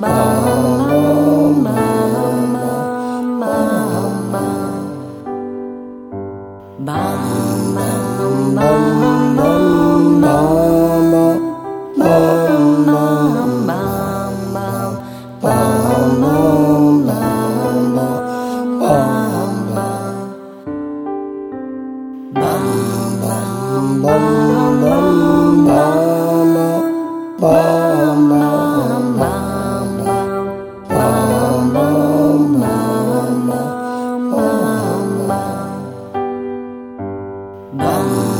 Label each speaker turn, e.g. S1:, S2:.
S1: Bye. Bum Oh.